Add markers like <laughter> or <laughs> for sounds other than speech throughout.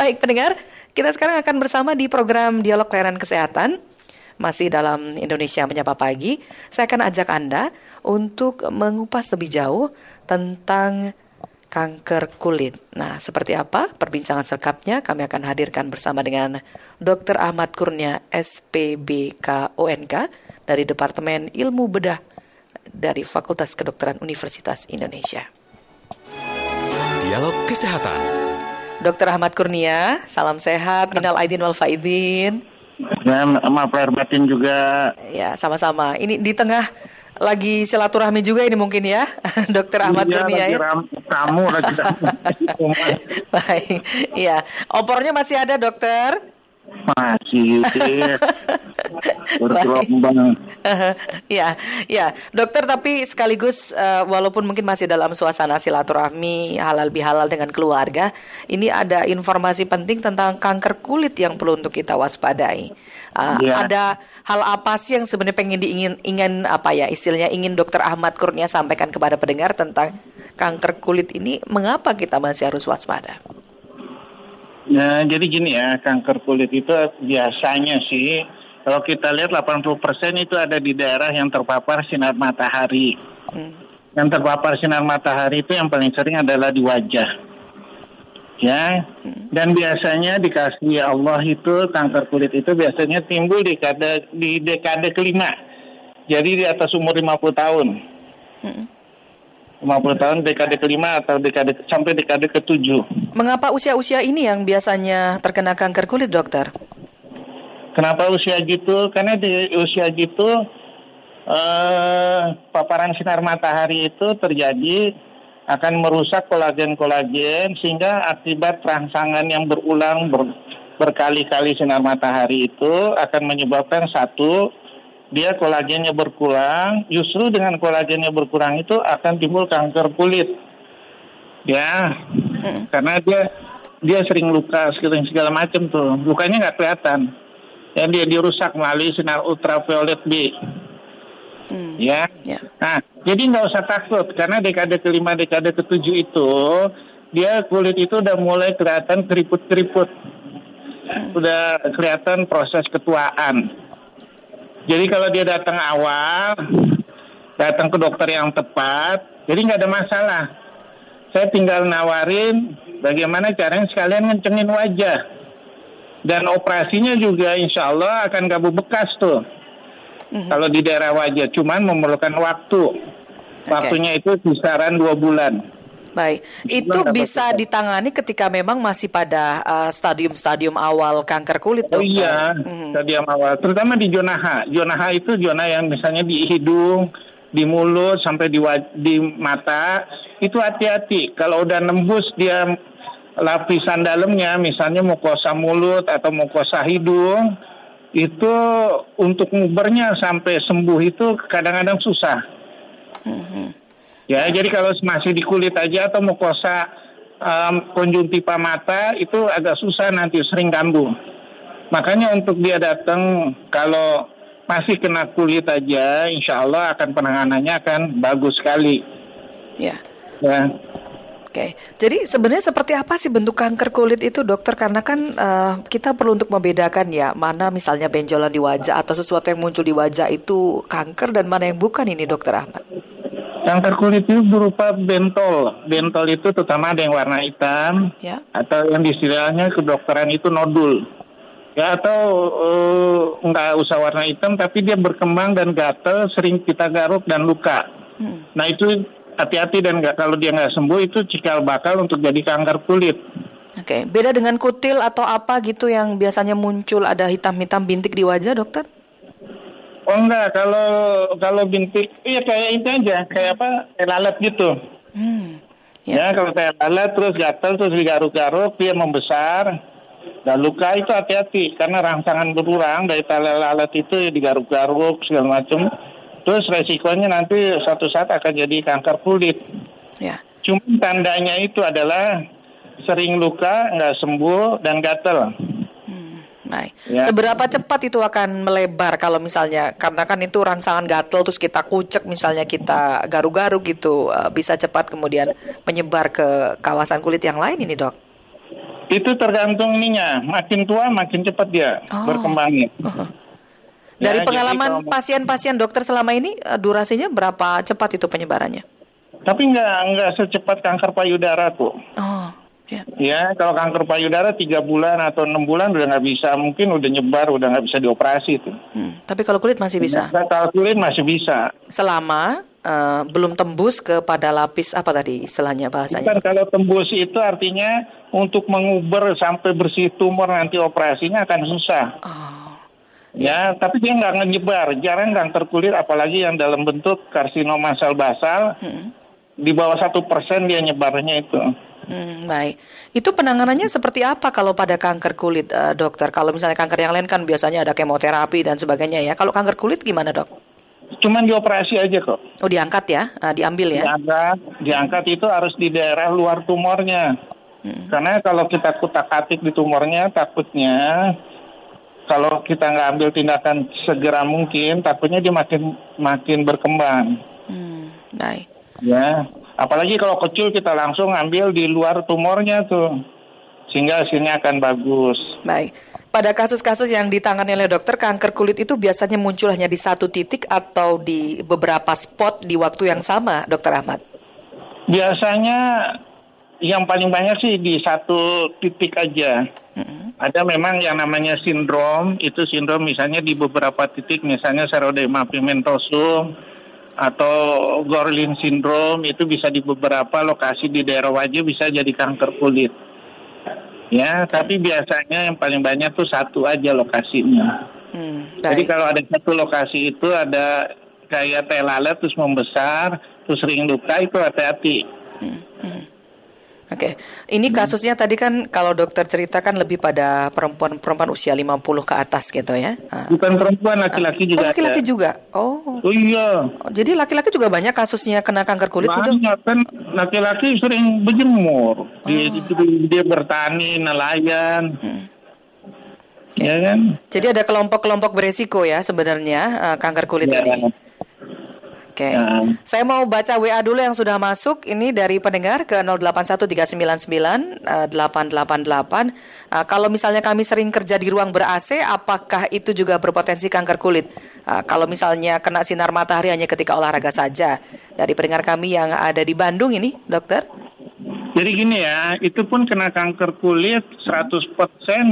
Baik pendengar, kita sekarang akan bersama di program Dialog Layanan Kesehatan masih dalam Indonesia Menyapa Pagi. Saya akan ajak Anda untuk mengupas lebih jauh tentang kanker kulit. Nah, seperti apa perbincangan selengkapnya kami akan hadirkan bersama dengan Dr. Ahmad Kurnia SPBK ONK dari Departemen Ilmu Bedah dari Fakultas Kedokteran Universitas Indonesia. Dialog Kesehatan Dokter Ahmad Kurnia, salam sehat, minal aidin wal faidin. Ya, maaf lahir batin juga. Ya, sama-sama. Ini di tengah lagi silaturahmi juga ini mungkin ya, <laughs> Dokter Ahmad iya, Kurnia lagi ya. Ram, tamu lagi <laughs> Baik, iya. Opornya masih ada dokter? Masih. Bergelombang. <laughs> ya, ya, dokter. Tapi sekaligus uh, walaupun mungkin masih dalam suasana silaturahmi halal bihalal dengan keluarga, ini ada informasi penting tentang kanker kulit yang perlu untuk kita waspadai. Uh, Ya. Ada hal apa sih yang sebenarnya pengen diingin ingin apa ya istilahnya ingin dokter Ahmad Kurnia sampaikan kepada pendengar tentang kanker kulit ini mengapa kita masih harus waspada? Ya, jadi gini ya, kanker kulit itu biasanya sih kalau kita lihat 80% itu ada di daerah yang terpapar sinar matahari. Hmm. Yang terpapar sinar matahari itu yang paling sering adalah di wajah. Ya, dan biasanya dikasih Allah itu kanker kulit itu biasanya timbul di dekade di dekade kelima. Jadi di atas umur 50 tahun. 50 tahun dekade kelima atau dekade sampai dekade ketujuh. Mengapa usia-usia ini yang biasanya terkena kanker kulit, dokter? Kenapa usia gitu? Karena di usia gitu eh, paparan sinar matahari itu terjadi akan merusak kolagen-kolagen sehingga akibat rangsangan yang berulang ber- berkali-kali sinar matahari itu akan menyebabkan satu dia kolagennya berkurang. Justru dengan kolagennya berkurang itu akan timbul kanker kulit. Ya, karena dia dia sering luka segala segala macam tuh. Lukanya nggak kelihatan. Ya dia dirusak melalui sinar ultraviolet B. Hmm. Ya. Ya. Nah, jadi nggak usah takut karena dekade kelima, dekade ketujuh itu dia kulit itu udah mulai kelihatan keriput-keriput, udah kelihatan proses ketuaan. Jadi kalau dia datang awal, datang ke dokter yang tepat, jadi nggak ada masalah. Saya tinggal nawarin bagaimana caranya sekalian ngencengin wajah. Dan operasinya juga insya Allah akan gak bekas tuh. Kalau di daerah wajah, cuman memerlukan waktu. Waktunya itu kisaran dua bulan. Baik, itu bisa ditangani ketika memang masih pada uh, stadium-stadium awal kanker kulit, Oh dokter. iya, Mhm. stadium awal. Terutama di zona H. Zona H itu zona yang misalnya di hidung, di mulut, sampai di, di mata. Itu hati-hati. Kalau udah nembus dia lapisan dalamnya, misalnya mukosa mulut atau mukosa hidung, itu untuk ngubernya sampai sembuh itu kadang-kadang susah. Ya, jadi kalau masih di kulit aja atau mukosa um, konjungtiva mata itu agak susah nanti sering kambuh. Makanya untuk dia datang kalau masih kena kulit aja, insya Allah akan penanganannya akan bagus sekali. Ya. Ya. Oke, jadi sebenarnya seperti apa sih bentuk kanker kulit itu dokter? Karena kan eh, kita perlu untuk membedakan ya mana misalnya benjolan di wajah atau sesuatu yang muncul di wajah itu kanker dan mana yang bukan ini dokter Ahmad. Kanker kulit itu berupa bentol. Bentol itu terutama ada yang warna hitam Ya. atau yang istilahnya kedokteran itu nodul. Ya atau eh, nggak usah warna hitam tapi dia berkembang dan gatal, sering kita garuk dan luka. Hmm. Nah itu hati-hati dan nggak kalau dia nggak sembuh itu cikal bakal untuk jadi kanker kulit. Oke, beda dengan kutil atau apa gitu yang biasanya muncul ada hitam-hitam bintik di wajah, dokter? Oh enggak, kalau kalau bintik, iya kayak itu aja, kayak apa, kayak lalat gitu. Hmm. Ya, kalau kayak lalat terus gatal terus digaruk-garuk, dia membesar. Dan luka itu hati-hati karena rangsangan berulang dari tali lalat itu ya digaruk-garuk segala macam. Terus resikonya nanti suatu saat akan jadi kanker kulit. Ya. Cuma tandanya itu adalah sering luka, nggak sembuh dan gatal. Baik. Ya. Seberapa cepat itu akan melebar kalau misalnya karena kan itu rangsangan gatel terus kita kucek misalnya kita garuk-garuk gitu eh, bisa cepat kemudian menyebar ke kawasan kulit yang lain ini, Dok. Itu tergantung ininya. Makin tua makin cepat dia Oh. berkembangnya. Dari Ya, jadi pengalaman kalau- pasien-pasien dokter selama ini eh, durasinya berapa cepat itu penyebarannya? Tapi nggak nggak secepat kanker payudara tuh. Oh, ya. Ya, kalau kanker payudara tiga bulan atau enam bulan udah nggak bisa, mungkin udah nyebar, udah nggak bisa dioperasi itu. Hmm, Tapi kalau kulit masih bisa. Kalau kulit masih bisa. Selama eh, belum tembus kepada lapis apa tadi istilahnya bahasanya? Bukan kalau tembus itu artinya untuk menguber sampai bersih tumor nanti operasinya akan susah. Oh, Ya, tapi dia nggak ngejebar. Jarang kanker kulit, apalagi yang dalam bentuk karsinoma sel basal, di bawah satu persen dia nyebarnya itu. Hmm, baik. Itu penanganannya seperti apa kalau pada kanker kulit, eh, dokter? Kalau misalnya kanker yang lain kan biasanya ada kemoterapi dan sebagainya ya. Kalau kanker kulit gimana dok? Cuman dioperasi aja kok. Oh diangkat ya, Eh, diambil ya? Diangkat, diangkat itu harus di daerah luar tumornya. Karena kalau kita kutak-atik di tumornya, takutnya kalau kita nggak ambil tindakan segera mungkin, takutnya dia makin makin berkembang. Hmm, baik. Ya, apalagi kalau kecil kita langsung ambil di luar tumornya tuh, sehingga hasilnya akan bagus. Baik. Pada kasus-kasus yang ditangani oleh dokter, kanker kulit itu biasanya muncul hanya di satu titik atau di beberapa spot di waktu yang sama, dokter Ahmad? Biasanya yang paling banyak sih di satu titik aja. Ada memang yang namanya sindrom, itu sindrom misalnya di beberapa titik, misalnya serodema pigmentosum atau Gorlin syndrome itu bisa di beberapa lokasi di daerah wajah bisa jadi kanker kulit. Ya, tapi biasanya yang paling banyak tuh satu aja lokasinya. Hmm, Jadi kalau ada satu lokasi itu ada kayak teh lalat terus membesar, terus sering luka itu hati-hati. Oke, ini kasusnya tadi kan kalau dokter ceritakan lebih pada perempuan-perempuan usia 50 ke atas gitu ya. Ah. Bukan perempuan, laki-laki Oh, juga laki-laki ada. juga. Oh. Oh iya, Oh, Jadi laki-laki juga banyak kasusnya kena kanker kulit itu. banyak kan laki-laki sering berjemur, dia, Oh. dia bertani, nelayan, Hmm. ya kan? Jadi ada kelompok-kelompok beresiko ya sebenarnya eh, kanker kulit Ya. ini. Oke. Ya. Saya mau baca WA dulu yang sudah masuk. Ini dari pendengar ke 081399 eh, 888. Eh, kalau misalnya kami sering kerja di ruang ber-AC, apakah itu juga berpotensi kanker kulit? Eh, kalau misalnya kena sinar matahari hanya ketika olahraga saja. Dari pendengar kami yang ada di Bandung ini, dokter. Jadi gini ya, itu pun kena kanker kulit 100%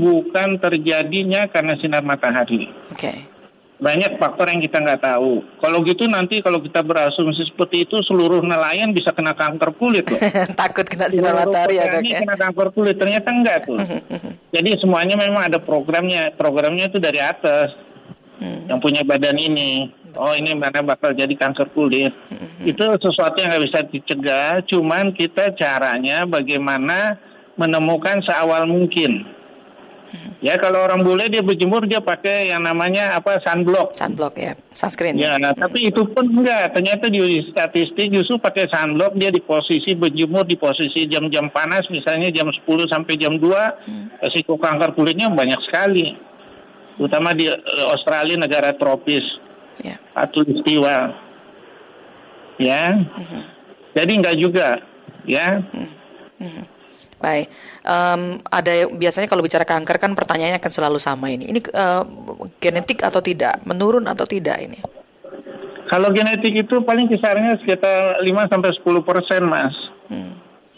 bukan terjadinya karena sinar matahari. Oke. Banyak faktor yang kita nggak tahu. Kalau gitu nanti kalau kita berasumsi seperti itu seluruh nelayan bisa kena kanker kulit loh. <laughs> Takut kena sinar Seluruh matahari ya, dok ya. kena kanker kulit ternyata enggak tuh. <laughs> Jadi semuanya memang ada programnya. Programnya itu dari atas. Yang punya badan ini. Oh ini mana bakal jadi kanker kulit. Itu sesuatu yang nggak bisa dicegah. Cuman kita caranya bagaimana menemukan seawal mungkin. Ya kalau orang bule dia berjemur dia pakai yang namanya apa sunblock. Sunblock ya, sunscreen. Ya, nah, tapi itu pun enggak. Ternyata di statistik justru pakai sunblock dia di posisi berjemur di posisi jam-jam panas misalnya jam 10 sampai jam 2 resiko kanker kulitnya banyak sekali. Terutama di eh, Australia negara tropis Ya. atulistiwa. Ya. Jadi enggak juga, ya. Baik, Em, ada biasanya kalau bicara kanker kan pertanyaannya akan selalu sama ini. Ini eh, genetik atau tidak, menurun atau tidak ini? Kalau genetik itu paling kisarannya sekitar 5 sampai 10 persen, Mas.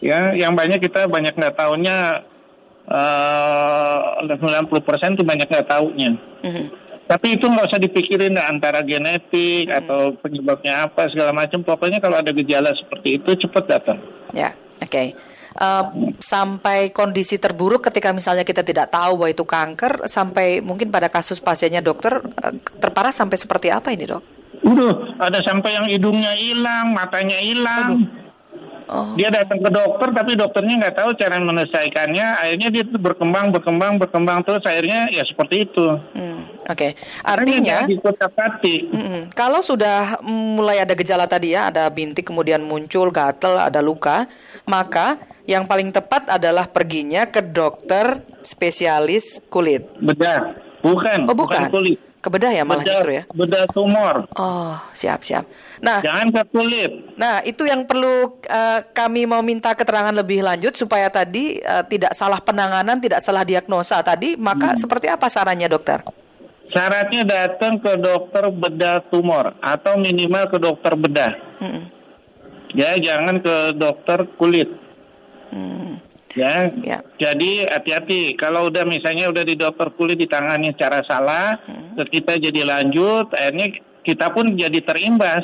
Ya, yang banyak kita banyak nggak tahunya eh 90 persen itu banyak nggak tahunya. Mhm. Tapi itu nggak usah dipikirin dah, antara genetik atau penyebabnya apa segala macam. Pokoknya kalau ada gejala seperti itu cepat datang. Ya, oke. Eh, sampai kondisi terburuk ketika misalnya kita tidak tahu bahwa itu kanker, sampai mungkin pada kasus pasiennya dokter eh, terparah sampai seperti apa ini dok? Udah, ada sampai yang hidungnya hilang, matanya hilang. Oh, Dia datang ke dokter, tapi dokternya nggak tahu cara menyelesaikannya. Akhirnya dia berkembang, berkembang, berkembang terus. Akhirnya ya seperti itu. hmm, oke. Artinya, di kota Pati. Mm-mm. Kalau sudah mulai ada gejala tadi ya, ada bintik kemudian muncul gatel, ada luka, maka yang paling tepat adalah perginya ke dokter spesialis kulit. Bedah. Bukan, Oh, bukan. kulit. Ke bedah ya malah bedah, justru ya. Bedah tumor. Oh, siap siap. Nah, Jangan ke kulit. nah itu yang perlu eh, kami mau minta keterangan lebih lanjut supaya tadi eh, tidak salah penanganan, tidak salah diagnosa tadi. Maka seperti apa sarannya dokter? Syaratnya datang ke dokter bedah tumor atau minimal ke dokter bedah. Mm-mm. Ya, jangan ke dokter kulit. Hmm, Ya, ya. jadi hati-hati. Kalau udah misalnya udah di dokter kulit ditangani secara salah, ke kita jadi lanjut, akhirnya kita pun jadi terimbas,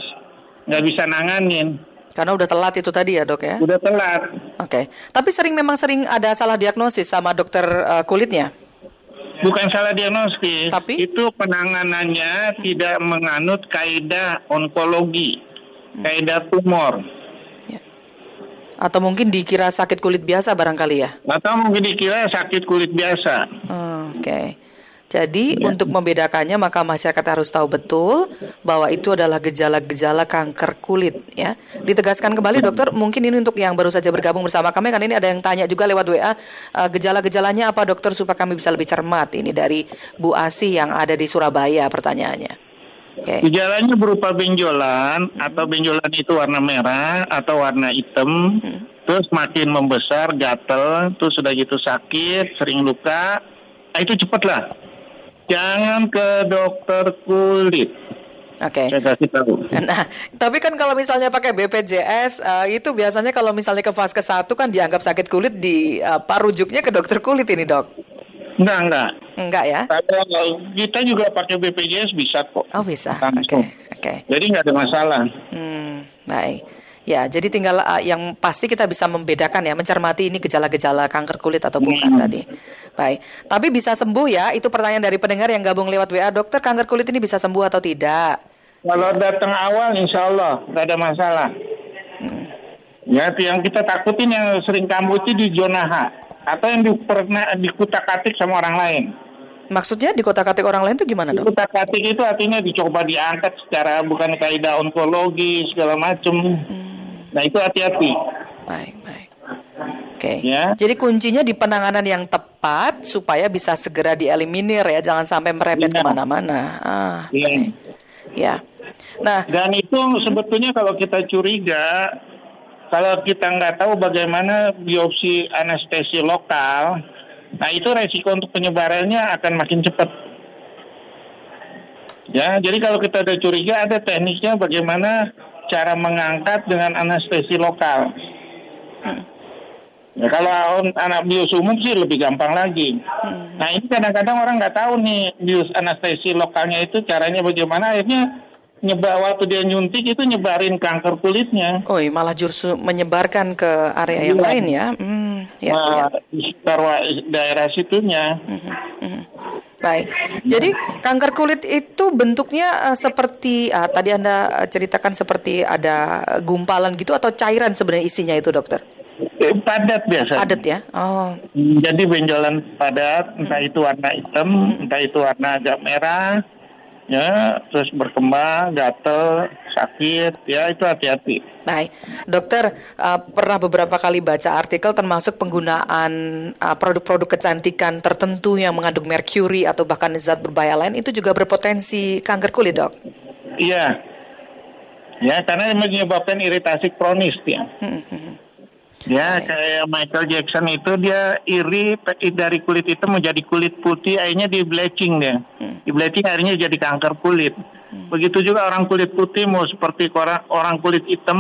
nggak bisa nanganin. Karena udah telat itu tadi ya dok ya. Udah telat. Oke. Tapi sering memang sering ada salah diagnosis sama dokter eh, kulitnya. Bukan salah diagnosis, Tapi? itu penanganannya tidak menganut kaidah onkologi, kaidah tumor. Atau mungkin dikira sakit kulit biasa barangkali ya. Atau mungkin dikira sakit kulit biasa. Hmm, Oke. Jadi untuk membedakannya maka masyarakat harus tahu betul bahwa itu adalah gejala-gejala kanker kulit ya. Ditegaskan kembali dokter, mungkin ini untuk yang baru saja bergabung bersama kami kan ini ada yang tanya juga lewat WA eh, gejala-gejalanya apa dokter supaya kami bisa lebih cermat. Ini dari Bu Asih yang ada di Surabaya pertanyaannya. Gejalanya berupa benjolan atau benjolan itu warna merah atau warna hitam, terus makin membesar, gatel, terus sudah gitu sakit, sering luka, nah, itu cepatlah. Jangan ke dokter kulit. Oke. Saya kasih tahu. Nah, tapi kan kalau misalnya pakai BPJS eh, itu biasanya kalau misalnya ke fase ke-1 kan dianggap sakit kulit di apa rujuknya ke dokter kulit ini, Dok. Enggak, enggak. Enggak ya? Kita juga pakai BPJS bisa kok. Oh, bisa. Oke. Langsung. Oke. Jadi nggak ada masalah. Hmm, baik. Ya, jadi tinggal uh, yang pasti kita bisa membedakan ya, mencermati ini gejala-gejala kanker kulit atau bukan tadi. Baik. Tapi bisa sembuh ya? Itu pertanyaan dari pendengar yang gabung lewat WA, dokter kanker kulit ini bisa sembuh atau tidak? Kalau datang awal, insya Allah nggak ada masalah. Ya, yang kita takutin yang sering kambuh itu di zona H atau yang di, pernah dikutak-atik sama orang lain. Maksudnya di kota-katik orang lain itu gimana, dok? Dikutak-atik itu artinya dicoba diangkat secara bukan kaidah onkologi segala macam. Nah itu hati-hati. Baik, baik. Oke. Ya. Jadi kuncinya di penanganan yang tepat supaya bisa segera dieliminir ya, jangan sampai merembet Iya. ke mana-mana. Ah, Iya. oke. Ya. Nah, Dan itu sebetulnya kalau kita curiga, kalau kita nggak tahu bagaimana biopsi anestesi lokal, nah itu resiko untuk penyebarannya akan makin cepat. Ya, jadi kalau kita ada curiga, ada tekniknya bagaimana cara mengangkat dengan anestesi lokal. Ya, kalau anak bius umum sih lebih gampang lagi. Nah ini kadang-kadang orang nggak tahu nih bius anestesi lokalnya itu caranya bagaimana akhirnya nyebar waktu dia nyuntik itu nyebarin kanker kulitnya. oh malah justru menyebarkan ke area yang Iya. lain ya. Hmm, ya, ya. Nah, wa- daerah situnya. Baik. Jadi kanker kulit itu bentuknya eh, seperti ah, tadi Anda eh, ceritakan seperti ada gumpalan gitu atau cairan sebenarnya isinya itu, Dokter? Padat biasa. Padat ya? Oh, Jadi benjolan padat, entah itu warna hitam, entah itu warna agak merah, ya, terus berkembang, gatel, sakit, ya itu hati-hati. baik. Dokter eh, pernah beberapa kali baca artikel termasuk penggunaan eh, produk-produk kecantikan tertentu yang mengandung merkuri atau bahkan zat berbahaya lain itu juga berpotensi kanker kulit, Dok. Iya. Ya, karena menyebabkan iritasi kronis dia. Ya, kayak Michael Jackson itu dia iri dari kulit hitam menjadi kulit putih, akhirnya di bleaching dia. Di bleaching akhirnya jadi kanker kulit. Begitu juga orang kulit putih mau seperti orang, orang kulit hitam,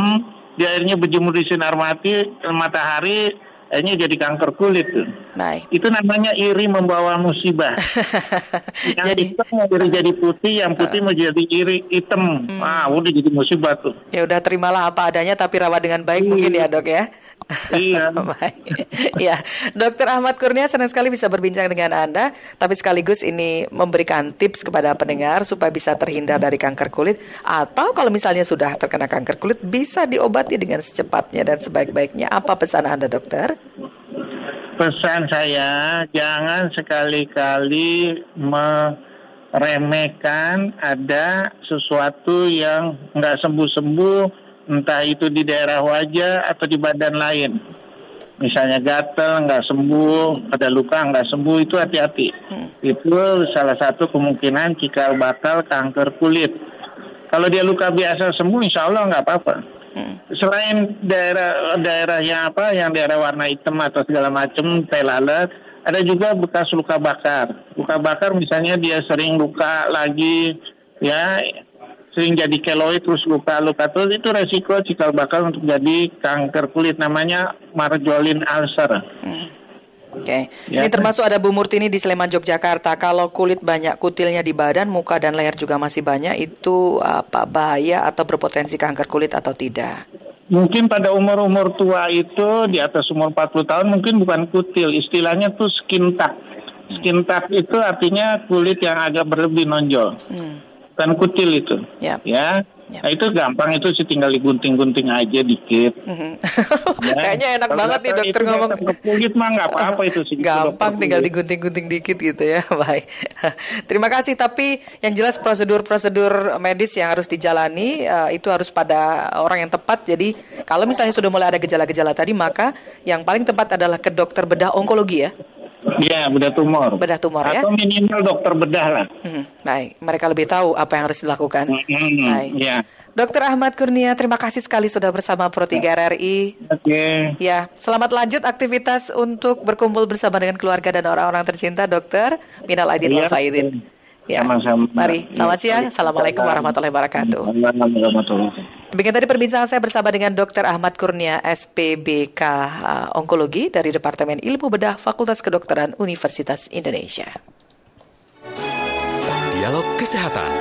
dia akhirnya berjemur di sinar mati, matahari, akhirnya jadi kanker kulit. tuh. Baik. Itu namanya iri membawa musibah. <laughs> yang Jadi hitam mau jadi jadi putih, yang putih mau jadi iri hitam. Wah, udah jadi musibah tuh. ya udah terimalah apa adanya tapi rawat dengan baik mungkin ya, Dok ya. Iya. <laughs> Baik. ya, Dokter Ahmad Kurnia senang sekali bisa berbincang dengan Anda, tapi sekaligus ini memberikan tips kepada pendengar supaya bisa terhindar dari kanker kulit atau kalau misalnya sudah terkena kanker kulit bisa diobati dengan secepatnya dan sebaik-baiknya. Apa pesan Anda, Dokter? Pesan saya, jangan sekali-kali meremehkan ada sesuatu yang nggak sembuh-sembuh, entah itu di daerah wajah atau di badan lain. misalnya gatel nggak sembuh, ada luka nggak sembuh itu hati-hati. Hmm. Itu salah satu kemungkinan cikal bakal kanker kulit. Kalau dia luka biasa sembuh, insya Allah nggak apa-apa. Selain daerah daerah yang apa, yang daerah warna hitam atau segala macam, telalet, ada juga bekas luka bakar. Luka bakar misalnya dia sering luka lagi, ya sering jadi keloid terus luka-luka terus itu resiko cikal bakal untuk jadi kanker kulit namanya marjolin ulcer. Hmm. Oke, Ya. ini termasuk ada Bu Murtini di Sleman, Yogyakarta. Kalau kulit banyak kutilnya di badan, muka dan leher juga masih banyak, itu apa bahaya atau berpotensi kanker kulit atau tidak? Mungkin pada umur-umur tua itu di atas umur 40 tahun mungkin bukan kutil, istilahnya tuh skin tag. Skin tag itu artinya kulit yang agak berlebih nonjol. Hmm. Bukan kutil itu. Ya. Ya. Ya. Nah itu gampang itu sih tinggal digunting-gunting aja dikit. Mhm. <laughs> Ya. Kayaknya enak Kalau banget nih dokter itu ngomong. kulit mah nggak apa-apa itu sih. Gampang tinggal digunting-gunting dikit gitu ya. <laughs> Baik. Terima kasih tapi yang jelas prosedur-prosedur medis yang harus dijalani eh, itu harus pada orang yang tepat. Jadi kalau misalnya sudah mulai ada gejala-gejala tadi maka yang paling tepat adalah ke dokter bedah onkologi ya. Iya, bedah tumor. Bedah tumor ya. Atau minimal dokter bedah lah. Mhm, Baik, mereka lebih tahu apa yang harus dilakukan. Hmm, Baik. Ya. Dokter Ahmad Kurnia, terima kasih sekali sudah bersama Pro 3 RRI. Oke. Ya, selamat lanjut aktivitas untuk berkumpul bersama dengan keluarga dan orang-orang tercinta, Dokter Minal Aidin Iya, wal Faizin. Ya, Sama-sama. mari. Selamat siang. Assalamualaikum warahmatullahi wabarakatuh. Assalamualaikum warahmatullahi wabarakatuh. Demikian tadi perbincangan saya bersama dengan Dr. Ahmad Kurnia, SPBK uh, Onkologi dari Departemen Ilmu Bedah Fakultas Kedokteran Universitas Indonesia. Dialog Kesehatan.